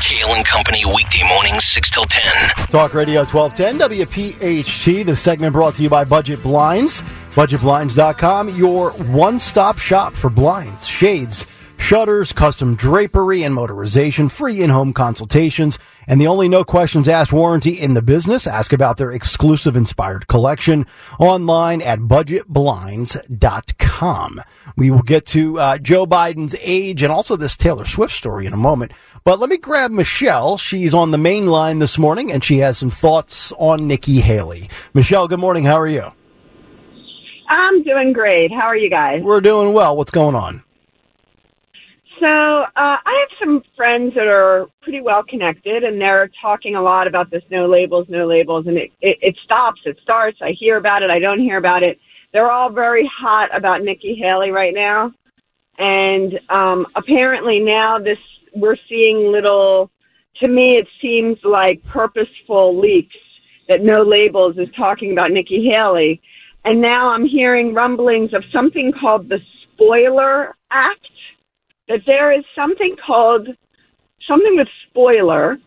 Kayal and Company weekday mornings 6 till 10. Talk Radio 1210 WPHT. The segment brought to you by Budget Blinds. BudgetBlinds.com, your one stop shop for blinds, shades, shutters, custom drapery, and motorization, free in home consultations, and the only no questions asked warranty in the business. Ask about their exclusive inspired collection online at budgetblinds.com. We will get to uh, Joe Biden's age and also this Taylor Swift story in a moment. But let me grab Michelle. She's on the main line this morning and she has some thoughts on Nikki Haley. Michelle, good morning. How are you? I'm doing great. How are you guys? We're doing well. What's going on? So, uh, I have some friends that are pretty well connected, and they're talking a lot about this no labels, no labels, and it, it, it stops, it starts. I hear about it, I don't hear about it. They're all very hot about Nikki Haley right now, and um, apparently now this we're seeing little. To me, it seems like purposeful leaks that no labels is talking about Nikki Haley, and now I'm hearing rumblings of something called the Spoiler Act that there is something called something with spoiler,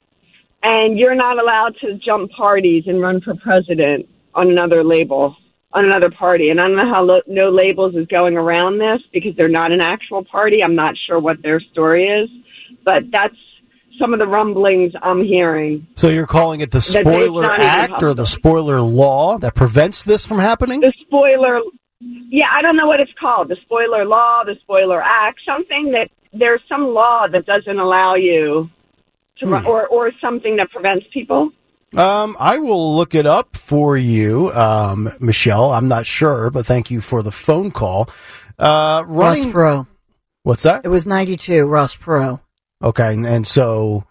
and you're not allowed to jump parties and run for president on another label, on another party. And I don't know how lo- No Labels is going around this because they're not an actual party. I'm not sure what their story is, but that's some of the rumblings I'm hearing. So you're calling it the Spoiler Act or the Spoiler Law that prevents this from happening? The spoiler, yeah, I don't know what it's called. The spoiler law, the spoiler act, something that there's some law that doesn't allow you to, Hmm. or or something that prevents people. Um, I will look it up for you, um, Michelle. I'm not sure, but thank you for the phone call. Uh, Ross running, Perot. what's that? It was 92, Ross Perot. Okay, and, and so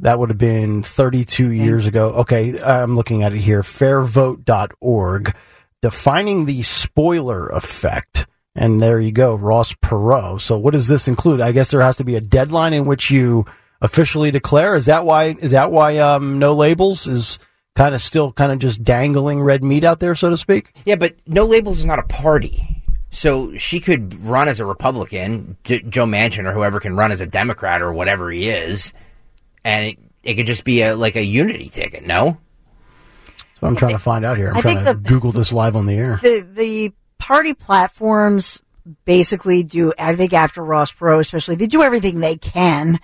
that would have been 32 years ago. Okay, I'm looking at it here. Fairvote.org, defining the spoiler effect. And there you go, Ross Perot. So what does this include? I guess there has to be a deadline in which you officially declare. Is that why? Is that why um, no labels is kind of still kind of just dangling red meat out there, so to speak? Yeah, but No Labels is not a party. So she could run as a Republican, Joe Manchin or whoever can run as a Democrat or whatever he is, and it, it could just be a like a unity ticket. No, So I'm trying to find out here. I'm I trying think to the- Google this live on the air. The the party platforms basically do. I think after Ross Perot, especially, they do everything they can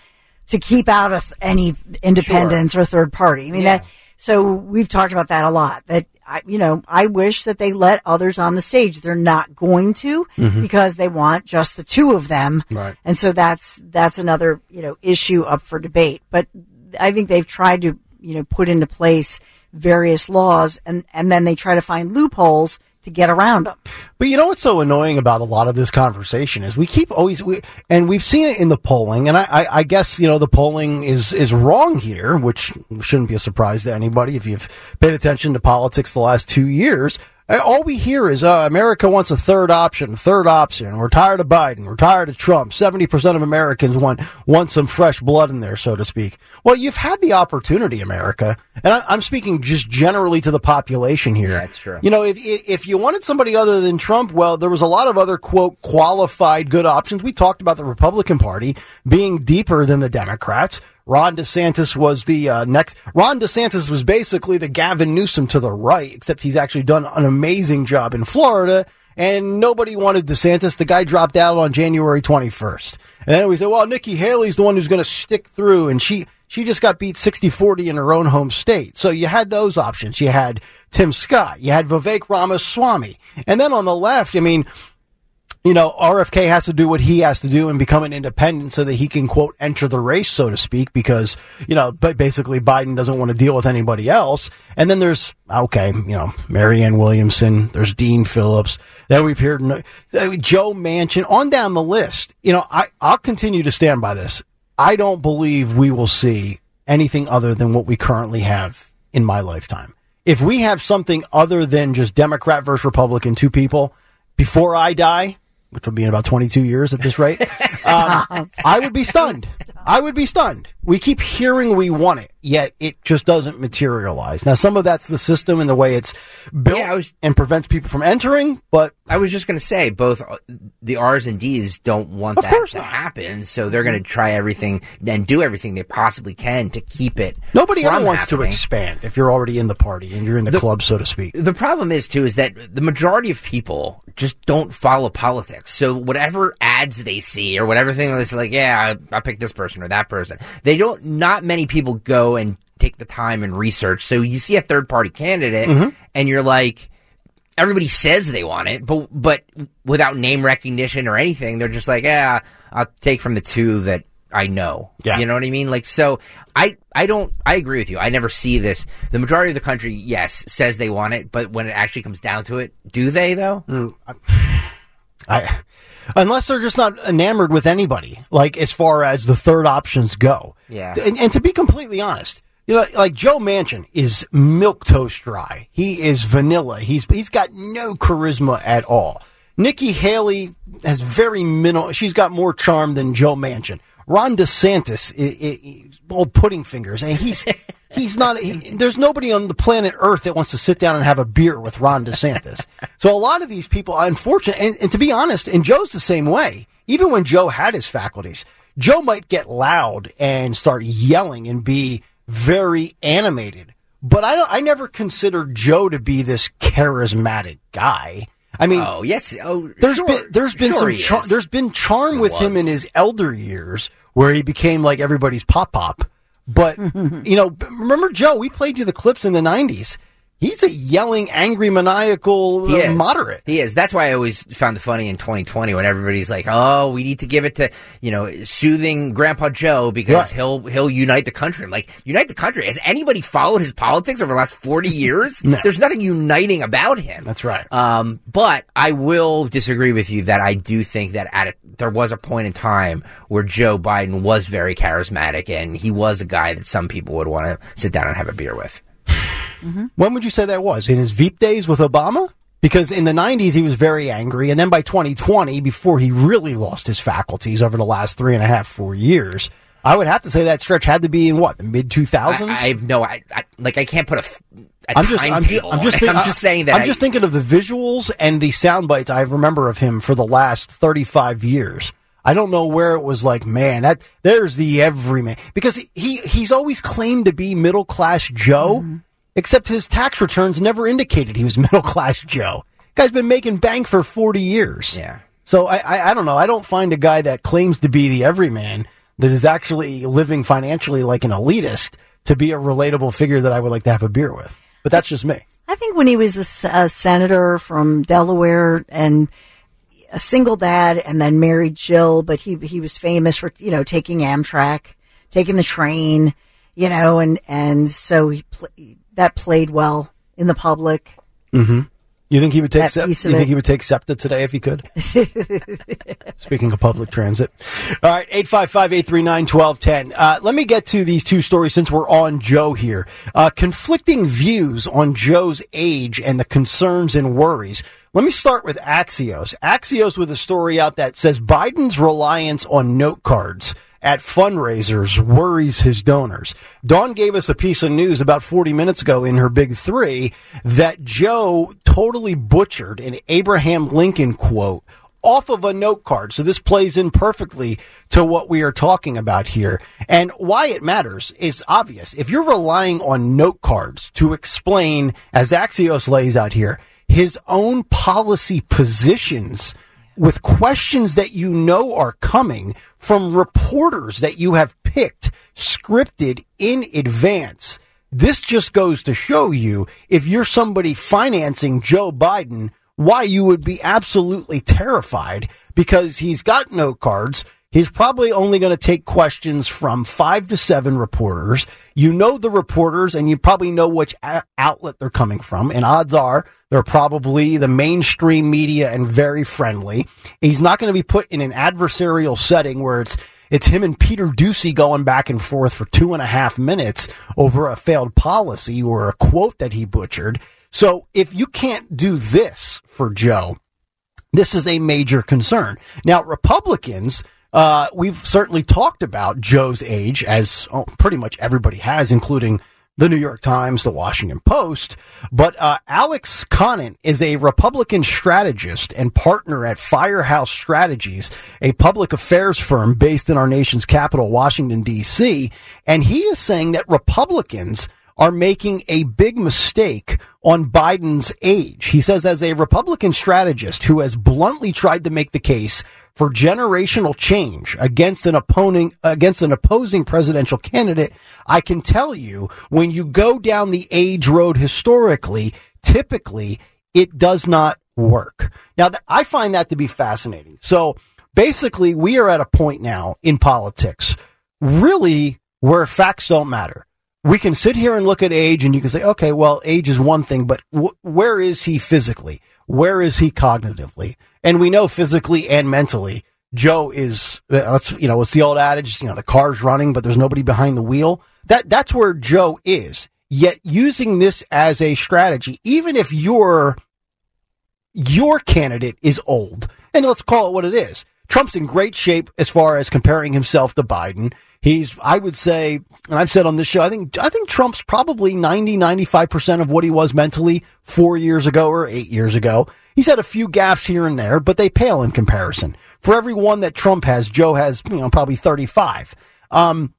to keep out of any independents or third party. I mean that. So we've talked about that a lot. That I, you know, I wish that they let others on the stage. They're not going to Mm-hmm. Mhm. because they want just the two of them. Right. And so that's that's another you know issue up for debate. But I think they've tried to you know put into place various laws, and and then they try to find loopholes to get around them. But you know what's so annoying about a lot of this conversation is we keep always we and we've seen it in the polling, and I, I, I guess you know the polling is is wrong here, which shouldn't be a surprise to anybody if you've paid attention to politics the last two years. All we hear is uh, America wants a third option, third option. We're tired of Biden. We're tired of Trump. Seventy percent of Americans want want some fresh blood in there, so to speak. Well, you've had the opportunity, America, and I, I'm speaking just generally to the population here. that's true. You know, if if you wanted somebody other than Trump, well, there was a lot of other quote qualified good options. We talked about the Republican Party being deeper than the Democrats. Ron DeSantis was the uh, next. Ron DeSantis was basically the Gavin Newsom to the right, except he's actually done an amazing job in Florida. And nobody wanted DeSantis. The guy dropped out on January 21st. And then we said, well, Nikki Haley's the one who's going to stick through. And she, she just got beat 60 40 in her own home state. So you had those options. You had Tim Scott. You had Vivek Ramaswamy. And then on the left, I mean, you know, RFK has to do what he has to do and become an independent so that he can quote enter the race, so to speak, because, you know, but basically Biden doesn't want to deal with anybody else. And then there's, okay, you know, Marianne Williamson, there's Dean Phillips, then we've heard Joe Manchin on down the list. You know, I, I'll continue to stand by this. I don't believe we will see anything other than what we currently have in my lifetime. If we have something other than just Democrat versus Republican, two people, before I die, which will be in about 22 years at this rate, um, I would be stunned. I would be stunned. We keep hearing we want it, yet it just doesn't materialize. Now, some of that's the system and the way it's built Yeah, was- and prevents people from entering, but I was just going to say both uh, the R's and D's don't want that to not. happen, so they're going to try everything and do everything they possibly can to keep it. nobody ever from wants to expand if you're already in the party and you're in the, club, so to speak. The problem is too is that the majority of people just don't follow politics. So whatever ads they see or whatever thing that's like, yeah, I, I picked this person or that person. They don't. Not many people go and take the time and research. So you see a third party candidate, Mm-hmm. and you're like. Everybody says they want it, but but without name recognition or anything, they're just like, yeah, I'll take from the two that I know. Yeah. You know what I mean? Like, so I, I don't, I agree with you. I never see this. The majority of the country, yes, says they want it, but when it actually comes down to it, do they though? Mm, I, unless they're just not enamored with anybody, like as far as the third options go. Yeah. And, and to be completely honest, you know, like Joe Manchin is milk toast dry. He is vanilla. He's he's got no charisma at all. Nikki Haley has very minimal. She's got more charm than Joe Manchin. Ron DeSantis, i i old pudding fingers, and he's he's not. He, there's nobody on the planet Earth that wants to sit down and have a beer with Ron DeSantis. so a lot of these people, unfortunately, and, and to be honest, and Joe's the same way. Even when Joe had his faculties, Joe might get loud and start yelling and be very animated. But I don't. I never considered Joe to be this charismatic guy. I mean, Oh yes. Oh, there's sure. been there's been Sure some char- there's been charm with him in his elder years where he became like everybody's pop pop. But you know, remember Joe? We played you the clips in the '90s. He's a yelling, angry, maniacal He uh, moderate. He is. That's why I always found it funny in 2020 when everybody's like, "Oh, we need to give it to you know soothing Grandpa Joe because he'll he'll unite the country." I'm like, "Unite the country? Has anybody followed his politics over the last 40 years? No. There's nothing uniting about him." That's right. Um, but I will disagree with you that I do think that at a, there was a point in time where Joe Biden was very charismatic and he was a guy that some people would want to sit down and have a beer with. When would you say that was? In his Veep days with Obama? Because in the 90s, he was very angry. And then by 2020, before he really lost his faculties over the last three and a half, four years, I would have to say that stretch had to be in what, the mid 2000s? I, I have no, I, I like I can't put a, I'm just, I'm just. I'm just, think- I'm just saying that. I'm I- just thinking of the visuals and the sound bites I remember of him for the last 35 years. I don't know where it was like, man, that there's the everyman because he he's always claimed to be middle class Joe, Mm-hmm. Except his tax returns never indicated he was middle class Joe. Guy's been making bank for 40 years. Yeah. So I, I I don't know. I don't find a guy that claims to be the everyman that is actually living financially like an elitist to be a relatable figure that I would like to have a beer with. But that's just me. I think when he was a s- a senator from Delaware and a single dad and then married Jill, but he he was famous for you know taking Amtrak, taking the train, you know, and and so he pl- that played well in the public. You think he would take Sep- you think it. he would take SEPTA today if he could? Speaking of public transit. All right, 855-839-1210. Uh, let me get to these two stories since we're on Joe here. Uh, conflicting views on Joe's age and the concerns and worries. Let me start with Axios. Axios with a story out that says Biden's reliance on note cards at fundraisers worries his donors. Dawn gave us a piece of news about 40 minutes ago in her big three that Joe totally butchered an Abraham Lincoln quote off of a note card. So this plays in perfectly to what we are talking about here. And why it matters is obvious. If you're relying on note cards to explain, as Axios lays out here, his own policy positions with questions that you know are coming from reporters that you have picked, scripted in advance. This just goes to show you if you're somebody financing Joe Biden, why you would be absolutely terrified because he's got no cards. He's probably only going to take questions from five to seven reporters. You know the reporters and you probably know which outlet they're coming from. And odds are they're probably the mainstream media and very friendly. He's not going to be put in an adversarial setting where it's it's him and Peter Doocy going back and forth for two and a half minutes over a failed policy or a quote that he butchered. So if you can't do this for Joe, This is a major concern. Now, Republicans, uh, we've certainly talked about Joe's age, as oh, pretty much everybody has, including the New York Times, the Washington Post. But uh, Alex Conant is a Republican strategist and partner at Firehouse Strategies, a public affairs firm based in our nation's capital, Washington, D.C. And he is saying that Republicans are making a big mistake on Biden's age. He says, as a Republican strategist who has bluntly tried to make the case for generational change against an opponent, against an opposing presidential candidate, I can tell you when you go down the age road historically, typically it does not work. Now, I find that to be fascinating. So basically, we are at a point now in politics, really, where facts don't matter we can sit here and look at age and you can say, okay, well, age is one thing, but w- where is he physically? Where is he cognitively? And we know physically and mentally, Joe is, uh, you know, it's the old adage, you know, the car's running, but there's nobody behind the wheel. That, that's where Joe is. Yet using this as a strategy, even if your, your candidate is old, and let's call it what it is. Trump's in great shape as far as comparing himself to Biden. He's, I would say, and I've said on this show, I think, I think Trump's probably 90, 95% of what he was mentally four years ago or eight years ago. He's had a few gaffes here and there, but they pale in comparison. For every one that Trump has, Joe has, you know, probably 35. Um,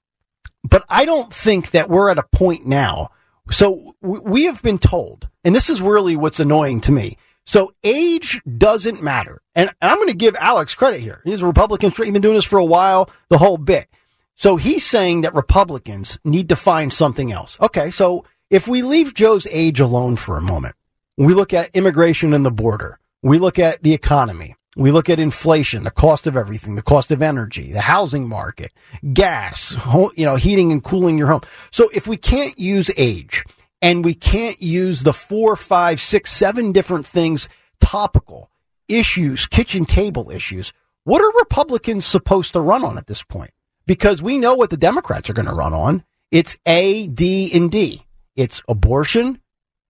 but I don't think that we're at a point now. So we have been told, and this is really what's annoying to me. So age doesn't matter. And I'm going to give Alex credit here. He's a Republican. He's been doing this for a while, the whole bit. So he's saying that Republicans need to find something else. Okay, so if we leave Joe's age alone for a moment, we look at immigration and the border, we look at the economy, we look at inflation, the cost of everything, the cost of energy, the housing market, gas, you know, heating and cooling your home. So if we can't use age and we can't use the four, five, six, seven different things topical issues, kitchen table issues, what are Republicans supposed to run on at this point? because we know what the Democrats are going to run on. It's A, D, and D. It's abortion,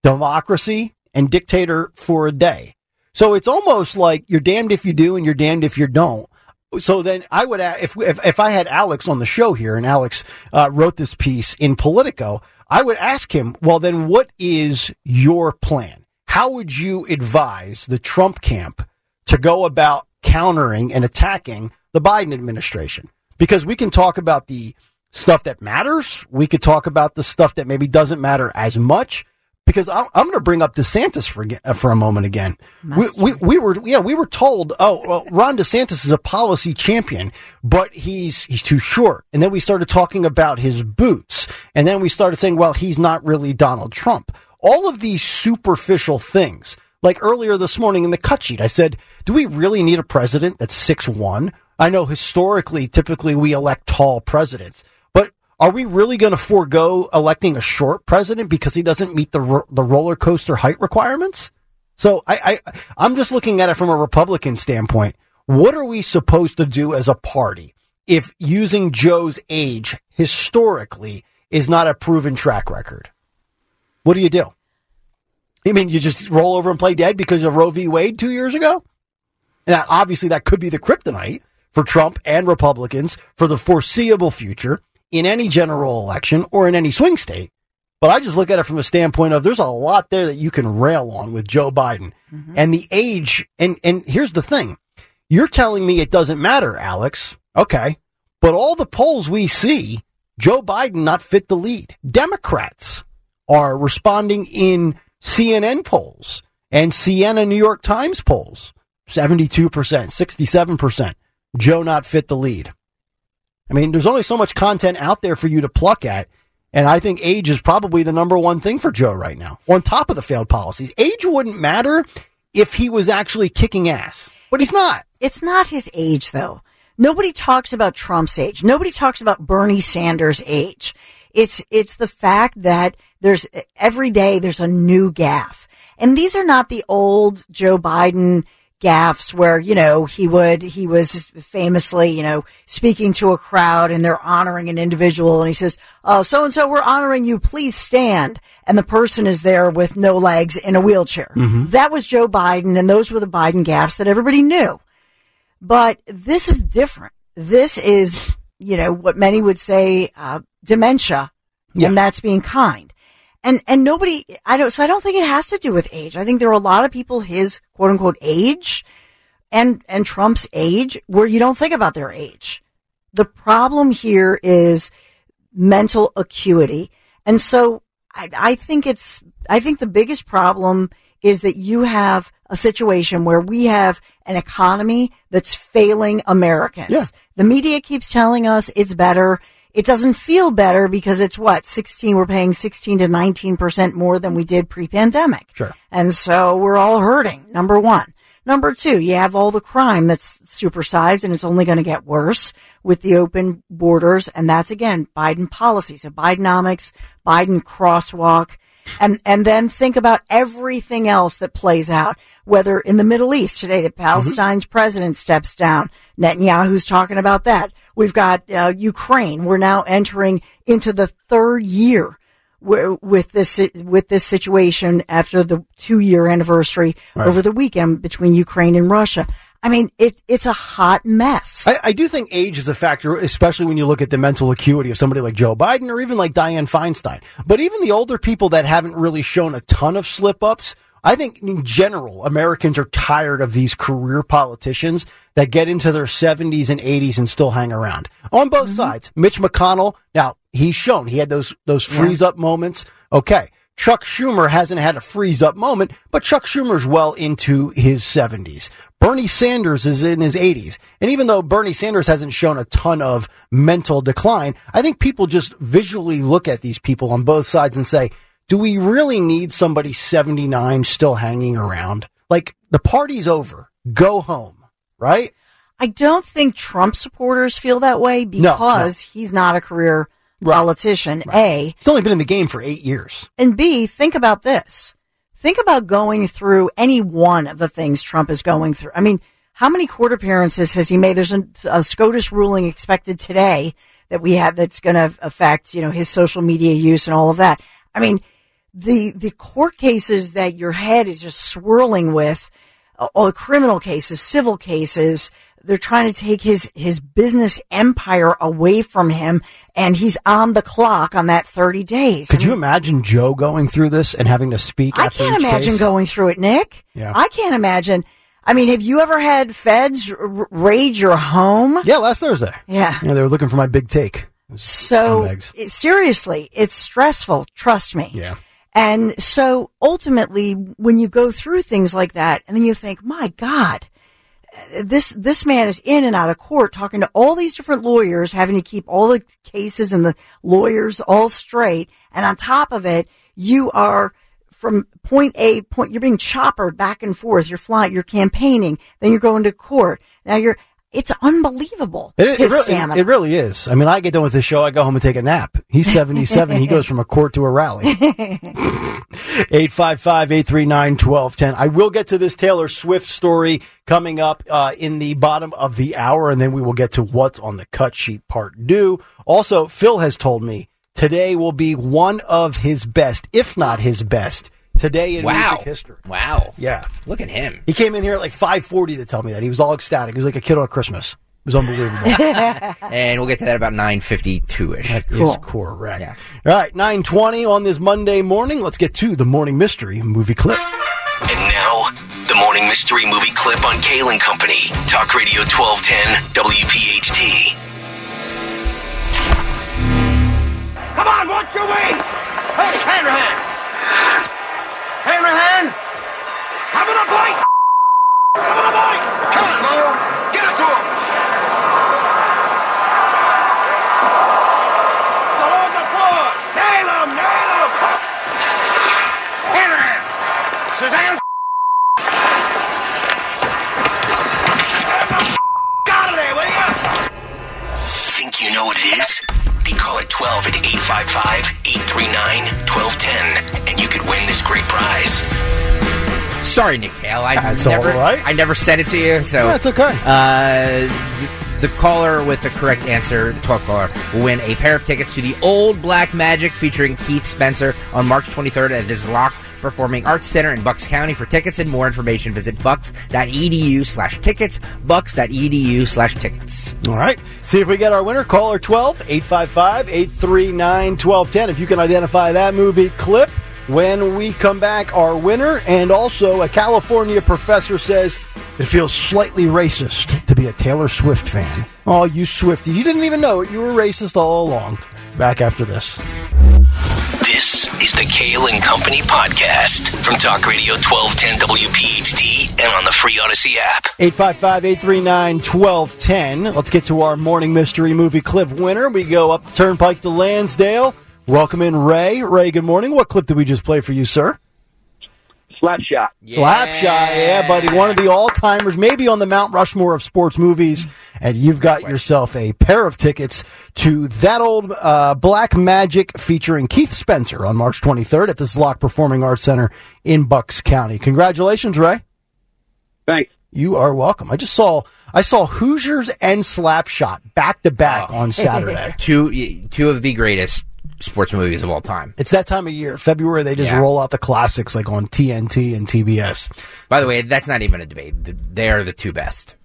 democracy, and dictator for a day. So it's almost like you're damned if you do and you're damned if you don't. So then I would, if if, if I had Alex on the show here and Alex uh, wrote this piece in Politico, I would ask him, well, then what is your plan? How would you advise the Trump camp to go about countering and attacking the Biden administration? because we can talk about the stuff that matters. We could talk about the stuff that maybe doesn't matter as much. Because I'm, I'm going to bring up DeSantis for for a moment again. We, we, we were yeah we were told oh well Ron DeSantis is a policy champion but he's he's too short. And then we started talking about his boots. And then we started saying well he's not really Donald Trump. All of these superficial things like earlier this morning in the cut sheet I said do we really need a president that's six one? I know historically, typically we elect tall presidents, are we really going to forego electing a short president because he doesn't meet the the roller coaster height requirements? So I, I I'm just looking at it from a Republican standpoint. What are we supposed to do as a party if using Joe's age historically is not a proven track record? What do you do? You mean you just roll over and play dead because of Roe v. Wade two years ago? Now, obviously, that could be the kryptonite for Trump and Republicans for the foreseeable future in any general election or in any swing state. But I just look at it from a standpoint of there's a lot there that you can rail on with Joe Biden mm-hmm. and the age. And, and here's the thing. You're telling me it doesn't matter, Alex. Okay. But all the polls we see, Joe Biden not fit the lead. Democrats are responding in CNN polls and Siena New York Times polls. 72%, 67%. Joe not fit the lead. I mean, there's only so much content out there for you to pluck at. And I think age is probably the number one thing for Joe right now, on top of the failed policies. Age wouldn't matter if he was actually kicking ass, but he's not. It's not his age, though. Nobody talks about Trump's age. Nobody talks about Bernie Sanders' age. It's, it's the fact that there's every day there's a new gaffe. And these are not the old Joe Biden gaffes where, you know, he would, he was famously, you know, speaking to a crowd and they're honoring an individual and he says, uh, so and so, we're honoring you. Please stand. And the person is there with no legs in a wheelchair. That was Joe Biden and those were the Biden gaffes that everybody knew. But this is different. This is, you know, what many would say, uh, dementia. Yeah. And that's being kind. And, and nobody, I don't, so I don't think it has to do with age. I think there are a lot of people his quote unquote age and, and Trump's age where you don't think about their age. The problem here is mental acuity. And so I, I think it's, I think the biggest problem is that you have a situation where we have an economy that's failing Americans. Yeah. The media keeps telling us it's better. It doesn't feel better because it's what? 16, we're paying 16 to 19% more than we did pre-pandemic. Sure. And so we're all hurting. Number one. Number two, you have all the crime that's supersized and it's only going to get worse with the open borders. And that's again, Biden policy. So Bidenomics, Biden crosswalk. And, and then think about everything else that plays out, whether in the Middle East today, that Palestine's president steps down. Netanyahu's talking about that. We've got uh, Ukraine. We're now entering into the third year with this with this situation after the two year anniversary over the weekend between Ukraine and Russia. I mean, it it's a hot mess. I, I do think age is a factor, especially when you look at the mental acuity of somebody like Joe Biden or even like Dianne Feinstein. But even the older people that haven't really shown a ton of slip ups, I think in general, Americans are tired of these career politicians that get into their 70s and 80s and still hang around on both mm-hmm. sides. Mitch McConnell, now he's shown he had those, those freeze up moments. Okay. Chuck Schumer hasn't had a freeze up moment, but Chuck Schumer's well into his 70s. Bernie Sanders is in his 80s. And even though Bernie Sanders hasn't shown a ton of mental decline, I think people just visually look at these people on both sides and say, do we really need somebody 79 still hanging around? Like the party's over. Go home, right? I don't think Trump supporters feel that way no. because he's not a career politician. A He's only been in the game for eight years. and B. Think about this. Think about going through any one of the things Trump is going through. I mean, how many court appearances has he made? There's a, a SCOTUS ruling expected today that we have that's going to affect, you know, his social media use and all of that. I mean, the the court cases that your head is just swirling with, all the criminal cases, civil cases. They're trying to take his his business empire away from him, and he's on the clock on that thirty days. Could I you imagine Joe going through this and having to speak? I can't imagine case? going through it, Nick. Yeah. I can't imagine. I mean, have you ever had feds r- raid your home? Yeah, last Thursday. Yeah. Yeah, they were looking for my big take. So it- seriously, it's stressful. Trust me. Yeah. And so ultimately, when you go through things like that, and then you think, my God, this this man is in and out of court talking to all these different lawyers, having to keep all the cases and the lawyers all straight, and on top of it, you are from point A point you're being choppered back and forth. You're flying, you're campaigning, then you're going to court. Now you're. It's unbelievable. It, it, really, stamina. it really is. I mean, I get done with the show, I go home and take a nap. He's 77. he goes from a court to a rally. 855-839-1210. I will get to this Taylor Swift story coming up uh, in the bottom of the hour, and then we will get to what's on the cut sheet part Deux. Also, Phil has told me today will be one of his best, if not his best, today in Wow. music history. Wow. Yeah. Look at him. He came in here at like 540 to tell me that. He was all ecstatic. He was like a kid on Christmas. It was unbelievable. And we'll get to that about 9.52ish. That is Cool. correct. Yeah. All right, 920 on this Monday morning. Let's get to the morning mystery movie clip. And now, the morning mystery movie clip on Kayal and Company. Talk Radio 1210, WPHT. Come on, watch your way! Hey, Hanrahan! Hanrahan! Cover the point! Cover the point! Come on, Mo! Get it to him! Along the floor! Nail him! Nail him! Suzanne! Out of there, will you? Think you know what it is? They call it 12 at 855 839 1210, and you could win this great prize. Sorry, Nick Hale. I That's never, all right. I never said it to you. So That's okay. Uh, the, the caller with the correct answer, the 12th caller, will win a pair of tickets to the Old Black Magic featuring Keith Spencer on March 23rd at the Zlock Performing Arts Center in Bucks County. For tickets and more information, visit bucks.edu slash tickets, bucks.edu slash tickets. All right. See if we get our winner. Caller 12 855 839 1210. If you can identify that movie clip when we come back, our winner. And also, a California professor says it feels slightly racist to be a Taylor Swift fan. Oh, you Swifties. You didn't even know it. You were racist all along. Back after this. This is the Kayal and Company podcast from Talk Radio 1210 WPHT and on the free Audacy app. 855 839 1210. Let's get to our morning mystery movie clip winner. We go up the turnpike to Lansdale. Welcome in Ray. Ray, good morning. What clip did we just play for you, sir? Slapshot. Slapshot, yeah, buddy. One of the all timers, maybe on the Mount Rushmore of sports movies. And you've got yourself a pair of tickets to that old uh, Black Magic featuring Keith Spencer on March 23rd at the Zlock Performing Arts Center in Bucks County. Congratulations, Ray. Thanks. You are welcome. I just saw I saw Hoosiers and Slapshot back to back on Saturday. Two, two of the greatest sports movies of all time. It's that time of year, February. They just Yeah. roll out the classics like on TNT and TBS. By the way, that's not even a debate. They are the two best.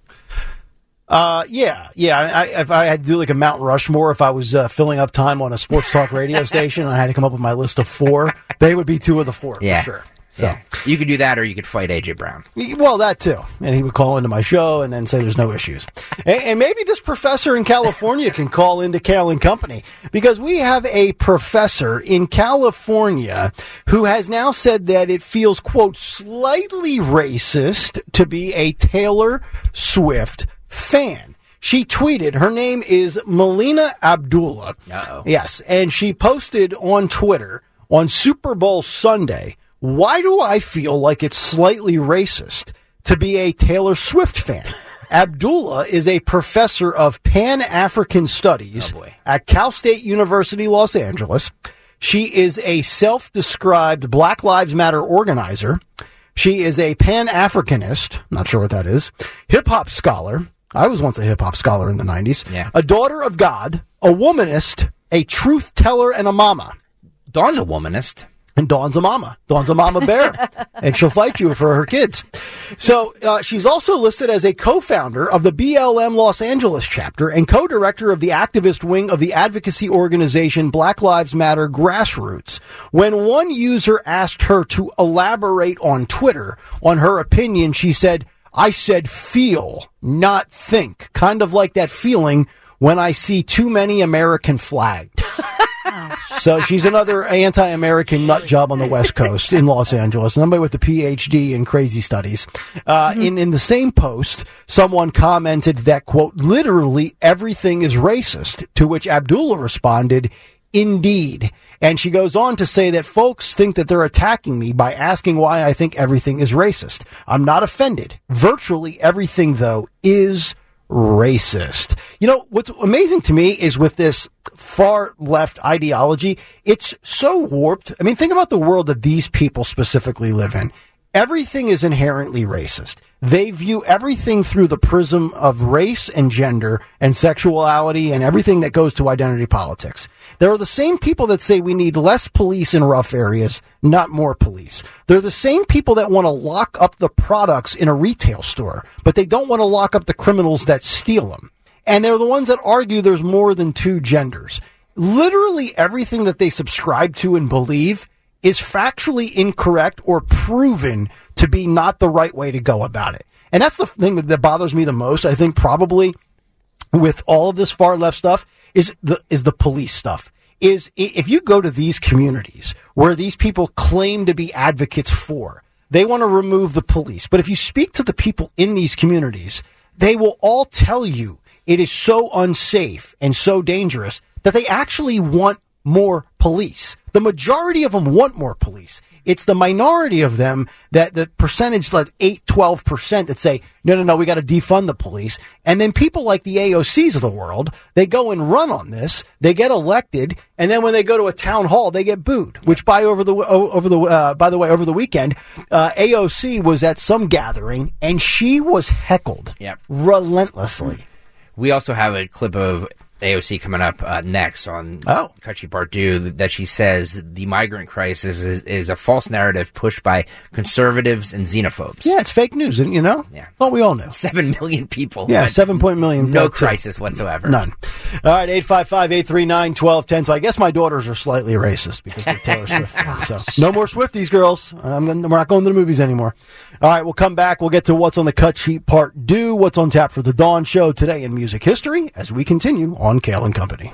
Uh, yeah, yeah. I, if I had to do like a Mount Rushmore, if I was uh, filling up time on a sports talk radio station, and I had to come up with my list of four. They would be two of the four Yeah. for sure. So, Yeah. You could do that or you could fight AJ Brown. well, that too. And he would call into my show and then say there's no issues. and, and maybe this professor in California can call into Kayal and Company because we have a professor in California who has now said that it feels, quote, slightly racist to be a Taylor Swift fan. She tweeted, her name is Melina Abdullah. Uh-oh. Yes. And she posted on Twitter on Super Bowl Sunday, why do I feel like it's slightly racist to be a Taylor Swift fan? Abdullah is a professor of Pan African Studies Oh, at Cal State University, Los Angeles. She is a self described Black Lives Matter organizer. She is a Pan Africanist, not sure what that is, hip hop scholar. I was once a hip hop scholar in the 90s. Yeah. A daughter of God, a womanist, a truth teller, and a mama. Dawn's a womanist. And Dawn's a mama. Dawn's a mama bear. and she'll fight you for her kids. So uh, she's also listed as a co-founder of the BLM Los Angeles chapter and co-director of the activist wing of the advocacy organization Black Lives Matter Grassroots. When one user asked her to elaborate on Twitter on her opinion, she said, I said feel, not think. Kind of like that feeling when I see too many American flags. So she's another anti-American nut job on the West Coast in Los Angeles. Somebody with a PhD in crazy studies. Uh, in in the same post, someone commented that quote literally everything is racist. To which Abdullah responded, "Indeed." And she goes on to say that folks think that they're attacking me by asking why I think everything is racist. I'm not offended. Virtually everything though is racist. You know, what's amazing to me is with this far left ideology, it's so warped. I mean, think about the world that these people specifically live in. Everything is inherently racist. They view everything through the prism of race and gender and sexuality and everything that goes to identity politics. There are the same people that say we need less police in rough areas, not more police. They're the same people that want to lock up the products in a retail store, but they don't want to lock up the criminals that steal them. And they're the ones that argue there's more than two genders. Literally everything that they subscribe to and believe is factually incorrect or proven to be not the right way to go about it. And that's the thing that bothers me the most. I think probably with all of this far left stuff is the is the police stuff. Is if you go to these communities where these people claim to be advocates for, they want to remove the police. But if you speak to the people in these communities, they will all tell you it is so unsafe and so dangerous that they actually want more police. The majority of them want more police. It's the minority of them that the percentage, like 8, 12% that say, no, no, no, we got to defund the police. And then people like the AOCs of the world, they go and run on this. They get elected. And then when they go to a town hall, they get booed, which by over the, over the, uh, by the way, over the weekend, uh, AOC was at some gathering and she was heckled Yep. relentlessly. We also have a clip of AOC coming up uh, next on Oh. Part 2 that she says the migrant crisis is, is a false narrative pushed by conservatives and xenophobes. Yeah, it's fake news, and you know, Yeah. thought we all know Seven million people. Yeah, seven point million. No uh, too. crisis whatsoever. None. All right, 855-839-1210. So I guess my daughters are slightly racist because they're Taylor Swift. So no more Swifties, girls. I'm, we're not going to the movies anymore. All right, we'll come back. We'll get to what's on the cut sheet part Deux, what's on tap for the Dawn Show today in music history as we continue on Kayal and Company.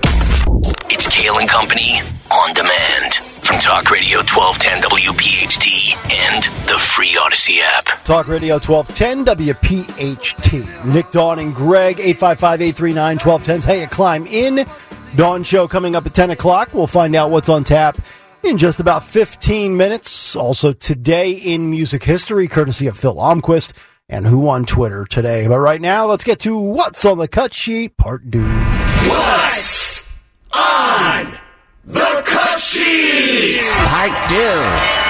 It's Kayal and Company on demand from Talk Radio 1210 WPHT and the free Audacy app. Talk Radio 1210 WPHT. Nick, Dawn, and Greg, 855-839-1210. Hey, a climb in. Dawn Show coming up at 10 o'clock. We'll find out what's on tap in just about 15 minutes. Also today in music history, courtesy of Phil Omquist and who on Twitter today. But right now, let's get to what's on the cut sheet, part two. What's on the cut sheet? Part two.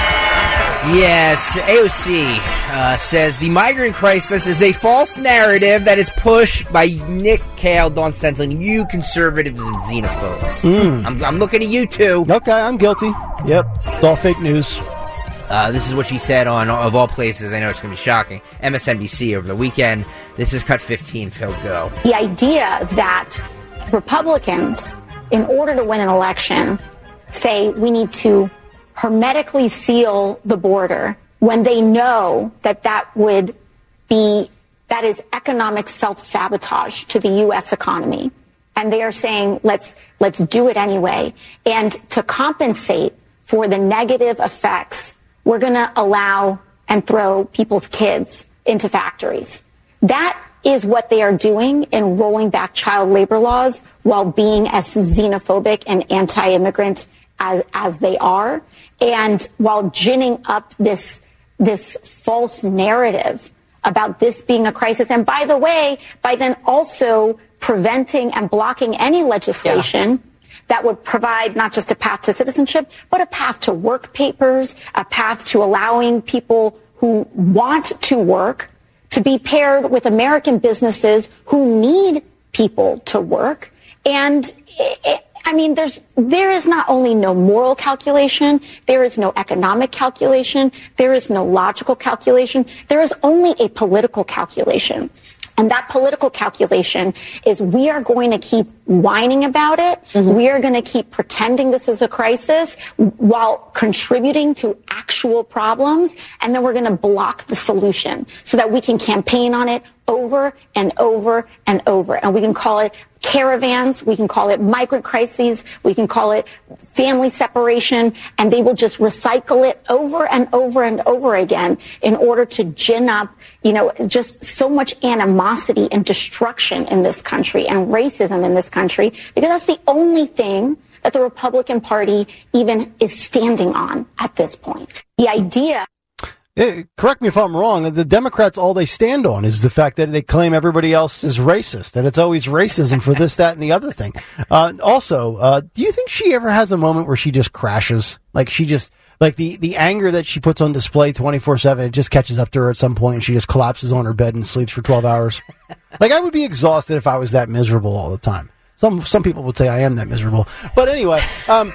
Yes, AOC uh, says the migrant crisis is a false narrative that is pushed by Nick Kayal, Dawn Stensland, you conservatives and xenophobes. I'm, I'm looking at you too. Okay, I'm guilty. Yep, it's all fake news. Uh, this is what she said on, of all places, I know it's going to be shocking, MSNBC over the weekend. This is cut 15, Phil, go. the idea that Republicans, in order to win an election, say we need to hermetically seal the border when they know that that would be that is economic self-sabotage to the US economy. And they are saying let's let's do it anyway. And to compensate for the negative effects we're going to allow and throw people's kids into factories. That is what they are doing in rolling back child labor laws while being as xenophobic and anti-immigrant as, as they are and while ginning up this this false narrative about this being a crisis. And by the way, by then also preventing and blocking any legislation that would provide not just a path to citizenship, but a path to work papers, a path to allowing people who want to work to be paired with American businesses who need people to work. And i mean, there's, there is not only no moral calculation, there is no economic calculation, there is no logical calculation, there is only a political calculation. And that political calculation is we are going to keep whining about it. Mm-hmm. We are going to keep pretending this is a crisis while contributing to actual problems. And then we're going to block the solution so that we can campaign on it over and over and over. And we can call it caravans. We can call it migrant crises. We can call it family separation. And they will just recycle it over and over and over again in order to gin up, you know, just so much animosity and destruction in this country and racism in this country because that's the only thing that the Republican Party even is standing on at this point. The idea Eh, correct me if I'm wrong. The Democrats, all they stand on is the fact that they claim everybody else is racist, that it's always racism for this, that, and the other thing. Uh, also, uh, do you think she ever has a moment where she just crashes? Like she just, like the, the anger that she puts on display 24 7, it just catches up to her at some point and she just collapses on her bed and sleeps for 12 hours? like I would be exhausted if I was that miserable all the time. Some, some people would say I am that miserable. But anyway, um,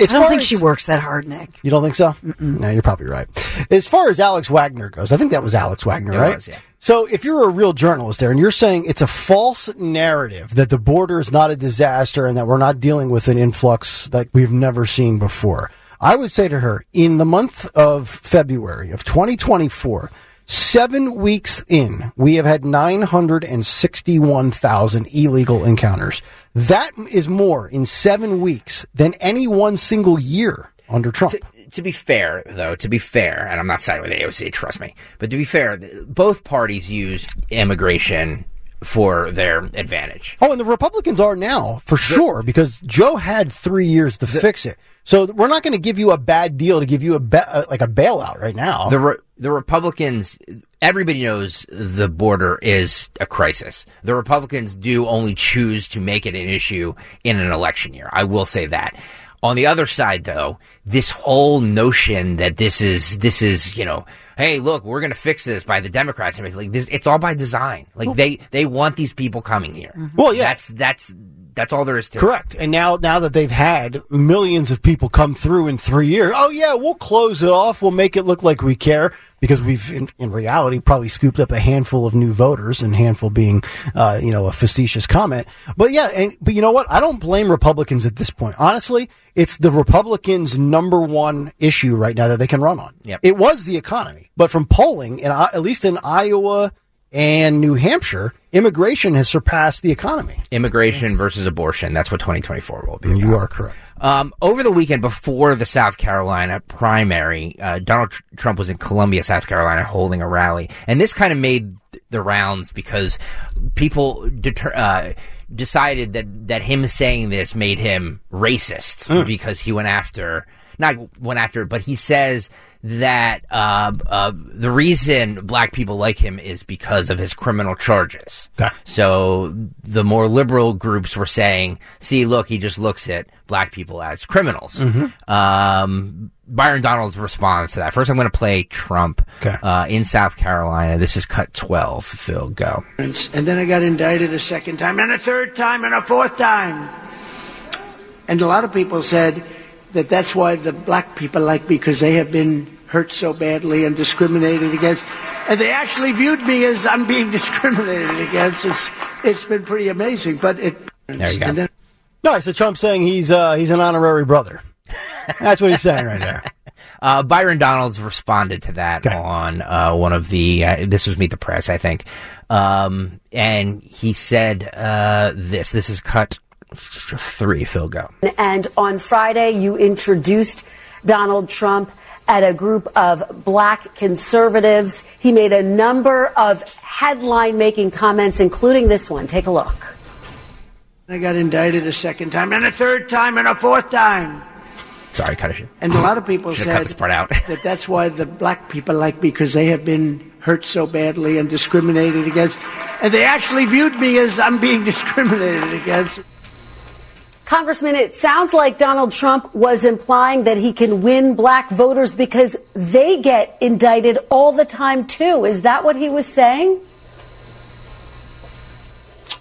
as I don't think as- she works that hard, Nick. you don't think so? No, you're probably right. As far as Alex Wagner goes, I think that was Alex Wagner, It right? was, yeah. So if you're a real journalist there and you're saying it's a false narrative that the border is not a disaster and that we're not dealing with an influx that we've never seen before, I would say to her, in the month of February of 2024, seven weeks in, we have had 961,000 illegal encounters. That is more in seven weeks than any one single year under Trump. to be fair, though, to be fair, and I'm not siding with AOC, trust me, but to be fair, both parties use immigration for their advantage. Oh, and the Republicans are now for sure because Joe had three years to fix it. So we're not going to give you a bad deal to give you a ba- uh, like a bailout right now. The re- the Republicans, everybody knows the border is a crisis. The Republicans do only choose to make it an issue in an election year. I will say that. On the other side, though, this whole notion that this is this is you know, hey, look, we're going to fix this by the Democrats and everything. Like this, it's all by design. Like they they want these people coming here. Mm-hmm. Well, yeah. that's that's that's all there is to it. Correct. And now, now that they've had millions of people come through in three years, oh yeah, we'll close it off. We'll make it look like we care because we've, in, in reality, probably scooped up a handful of new voters, and handful being, uh, you know, a facetious comment. But yeah, and but you know what? I don't blame Republicans at this point. Honestly, it's the Republicans' number one issue right now that they can run on. Yep. It was the economy, but from polling, and at least in Iowa and New Hampshire, immigration has surpassed the economy. Immigration versus abortion. That's what 2024 will be. You are correct. Um, over the weekend before the South Carolina primary, uh, Donald Tr- Trump was in Columbia, South Carolina, holding a rally, and this kind of made the rounds because people deter- uh, decided that that him saying this made him racist because he went after not went after, but he says that uh, uh, the reason black people like him is because of his criminal charges. Okay. So the more liberal groups were saying, "See, look, he just looks at black people as criminals." Um, Byron Donalds' response to that. First, I'm going to play Trump Okay. uh, in South Carolina. This is cut 12. Phil, go. And then I got indicted a second time, and a third time, and a fourth time. And a lot of people said that that's why the black people like me, because they have been hurt so badly and discriminated against. And they actually viewed me as I'm being discriminated against. It's, it's been pretty amazing. But it. There you go. And then No, so Trump's saying he's uh, he's an honorary brother. That's what he's saying right there. Uh, Byron Donalds responded to that Okay. on uh, one of the. Uh, this was Meet the Press, I think, um, and he said uh, this. This is cut three. Phil, go. And on Friday, you introduced Donald Trump at a group of black conservatives. He made a number of headline making comments, including this one. Take a look. I got indicted a second time, and a third time, and a fourth time. Sorry, cut it. And a lot of people Should've said this part out. that that's why the black people like me because they have been hurt so badly and discriminated against. And they actually viewed me as I'm being discriminated against. Congressman, it sounds like Donald Trump was implying that he can win black voters because they get indicted all the time, too. Is that what he was saying?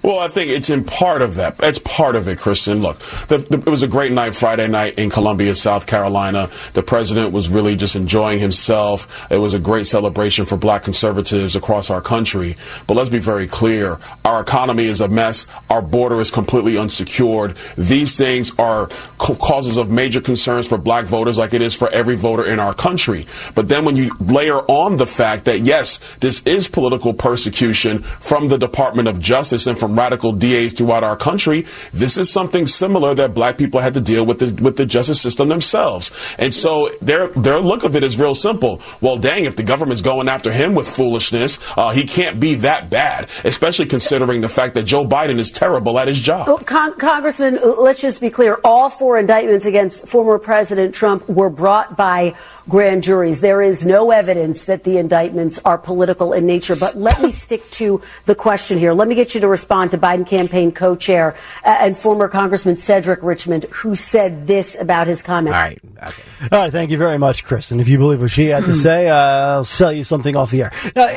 Well, I think it's in part of that. It's part of it, Kristen. Look, the, the, it was a great night Friday night in Columbia, South Carolina. The president was really just enjoying himself. It was a great celebration for black conservatives across our country. But let's be very clear. Our economy is a mess. Our border is completely unsecured. These things are causes of major concerns for black voters like it is for every voter in our country. But then when you layer on the fact that yes, this is political persecution from the Department of Justice and from radical DAs throughout our country, this is something similar that black people had to deal with the, with the justice system themselves. And so their their look of it is real simple. Well, dang, if the government's going after him with foolishness, uh, he can't be that bad, especially considering the fact that Joe Biden is terrible at his job. Well, Con- Congressman, let's just be clear. All four indictments against former President Trump were brought by grand juries. There is no evidence that the indictments are political in nature. But let me stick to the question here. Let me get you to respond to Biden campaign co-chair uh, and former Congressman Cedric Richmond, who said this about his comment. All right. Okay. All right, thank you very much, Kristen. If you believe what she had to say, uh, I'll sell you something off the air. Now,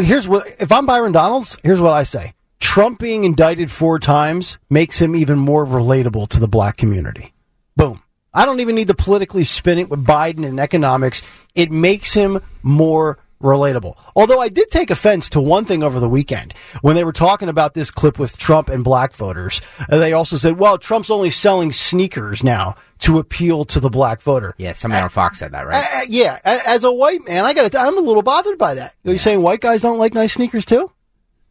here's what if I'm Byron Donalds, here's what I say. Trump being indicted four times makes him even more relatable to the black community. Boom. I don't even need to politically spin it with Biden and economics. It makes him more relatable. Although I did take offense to one thing over the weekend when they were talking about this clip with Trump and black voters. uh, They also said, well, Trump's only selling sneakers now to appeal to the black voter. Yeah, somebody on Fox said that, right? Uh, uh, yeah, as a white man, I got I'm a little bothered by that. Are you saying white guys don't like nice sneakers too?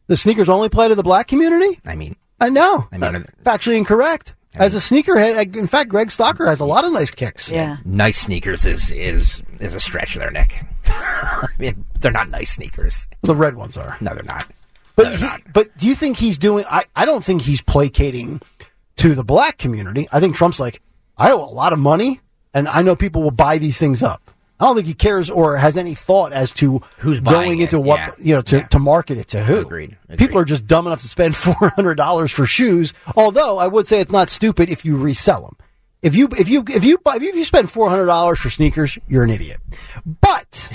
The sneakers only play to the black community? I mean, I know. I mean, Uh, factually incorrect. As a sneakerhead, uh, in fact, Greg Stalker has a lot of nice kicks. Yeah. nice sneakers is is is a stretch there, Nick. I mean, they're not nice sneakers. The red ones are. No, they're not. But he, but do you think he's doing? I, I don't think he's placating to the black community. I think Trump's like, I owe a lot of money, and I know people will buy these things up. I don't think he cares or has any thought as to Who's going into it, what yeah. you know to, to market it to who. Agreed, People are just dumb enough to spend four hundred dollars for shoes. Although I would say it's not stupid if you resell them. If you if you if you buy, if you spend four hundred dollars for sneakers, you're an idiot. But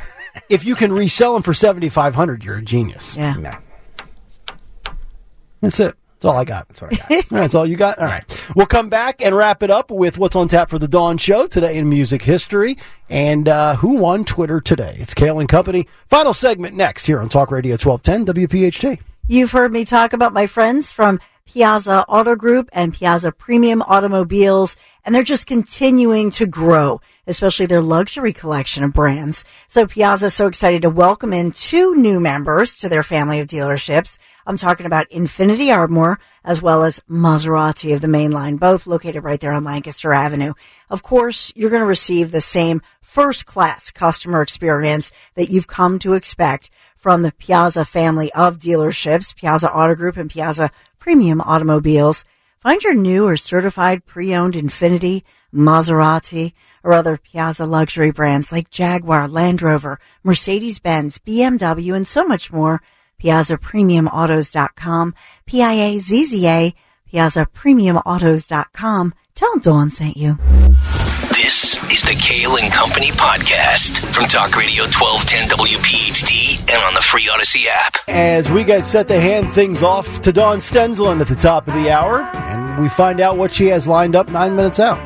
if you can resell them for seventy five hundred, you're a genius. Yeah. That's it. That's all I got. That's what I got. That's all you got? All right. We'll come back and wrap it up with what's on tap for the Dawn Show today in music history and uh, who won Twitter today. It's Kayal and Company. Final segment next here on Talk Radio 1210 WPHT. You've heard me talk about my friends from Piazza Auto Group and Piazza Premium Automobiles, and they're just continuing to grow, especially their luxury collection of brands. So Piazza is so excited to welcome in two new members to their family of dealerships. I'm talking about Infiniti Ardmore as well as Maserati of the main line, both located right there on Lancaster Avenue. Of course, you're going to receive the same first class customer experience that you've come to expect from the Piazza family of dealerships, Piazza Auto Group and Piazza Premium Automobiles. Find your new or certified pre-owned Infiniti, Maserati, or other Piazza luxury brands like Jaguar, Land Rover, Mercedes-Benz, BMW, and so much more. PiazzaPremiumAutos.com, P-I-A-Z-Z-A, PiazzaPremiumAutos.com. Tell Dawn sent you. This is the Kayal and Company podcast from Talk Radio 1210 WPHT and on the free Audacy app. As we get set to hand things off to Dawn Stensland at the top of the hour, and we find out what she has lined up nine minutes out.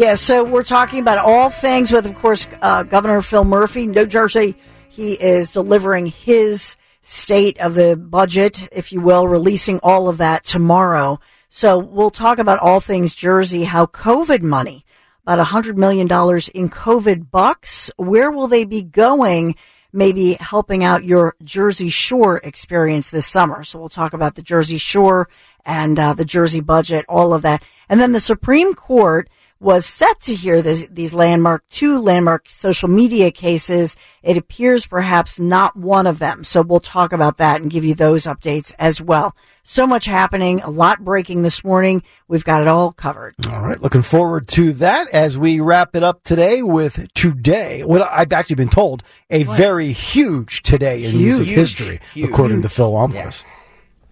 Yeah, so we're talking about all things with, of course, uh, Governor Phil Murphy, New Jersey. He is delivering his state of the budget, if you will, releasing all of that tomorrow. So we'll talk about all things Jersey, how COVID money, about $100 million in COVID bucks, where will they be going? Maybe helping out your Jersey Shore experience this summer. So we'll talk about the Jersey Shore and uh, the Jersey budget, all of that. And then the Supreme Court was set to hear this, these landmark, two landmark social media cases. It appears perhaps not one of them. So we'll talk about that and give you those updates as well. So much happening, a lot breaking this morning. We've got it all covered. All right, looking forward to that as we wrap it up today with today. What I've actually been told a very huge today in music Huge. history, Huge. according to Phil Lomquist.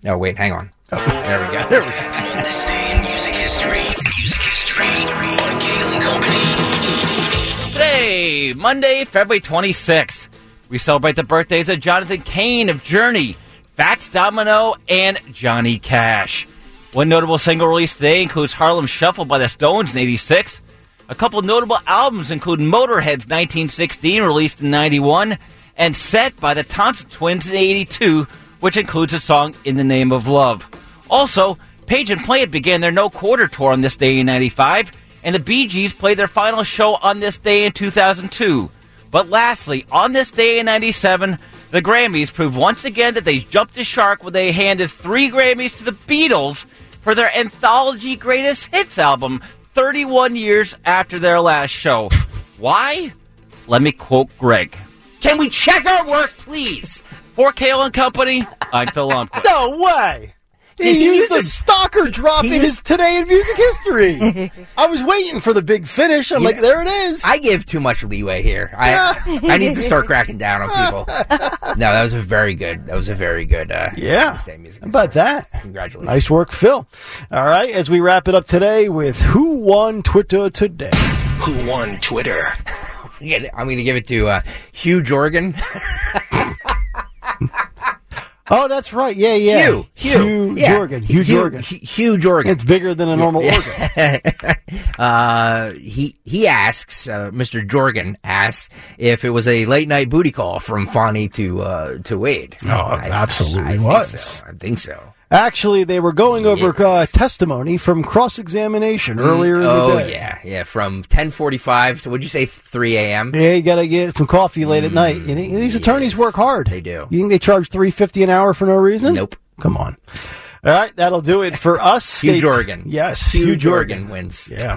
Oh wait, hang on. Oh. There we go. There we go. Monday, February 26th, we celebrate the birthdays of Jonathan Cain of Journey, Fats Domino, and Johnny Cash. One notable single released today includes Harlem Shuffle by the Stones in 86. A couple notable albums include Motorhead's 1916, released in 91, and Set by the Thompson Twins in 82, which includes the song In the Name of Love. Also, Page and Plant began their no quarter tour on this day in 95, and the Bee Gees played their final show on this day in 2002. But lastly, on this day in 97, the Grammys proved once again that they jumped the shark when they handed three Grammys to the Beatles for their anthology greatest hits album 31 years after their last show. Why? Let me quote Greg. Can we check our work, please? For Kayal and Company, I'm Phil Lomquist. No way! He, Did he used a a- stalker drop he in his today in music history. I was waiting for the big finish. I'm You like, know, there it is. I give too much leeway here. I I need to start cracking down on people. No, that was a very good. That was a very good. Uh, yeah. this day in music. How about that? Congratulations. Nice work, Phil. All right, as we wrap it up today with Who Won Twitter Today? Who won Twitter? Yeah, I'm going to give it to uh, Hugh Jorgen. Oh, that's right. Yeah, yeah. Hugh, Hugh, Hugh Yeah. Jorgen. Hugh, Jorgen. Hugh, Hugh Jorgen. It's bigger than a normal organ. uh, he he asks, uh, Mr. Jorgen asks if it was a late night booty call from Fani to uh, to Wade. Oh, absolutely I, I was. Think so. I think so. Actually, they were going over uh, testimony from cross examination earlier in the oh day. yeah, yeah. From 10:45 to what'd you say 3 a.m. Yeah, you got to get some coffee late at night. You know, these attorneys work hard. They do. You think they charge three fifty an hour for no reason? Nope. Come on. All right, that'll do it for us. Hugh Stay- Jorgen. Yes, Hugh, Hugh Jorgen. Jorgen. wins. Yeah.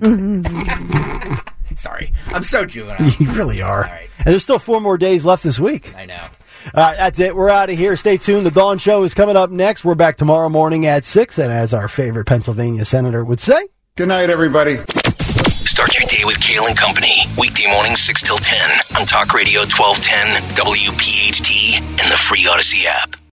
Sorry, I'm so juvenile. You really are. All right. And there's still four more days left this week. I know. Uh, that's it. We're out of here. Stay tuned. The Dawn Show is coming up next. We're back tomorrow morning at 6. And as our favorite Pennsylvania senator would say, Good night, everybody. Start your day with Kayal and Company. Weekday mornings 6 till 10 on Talk Radio 1210, WPHT, and the free Audacy app.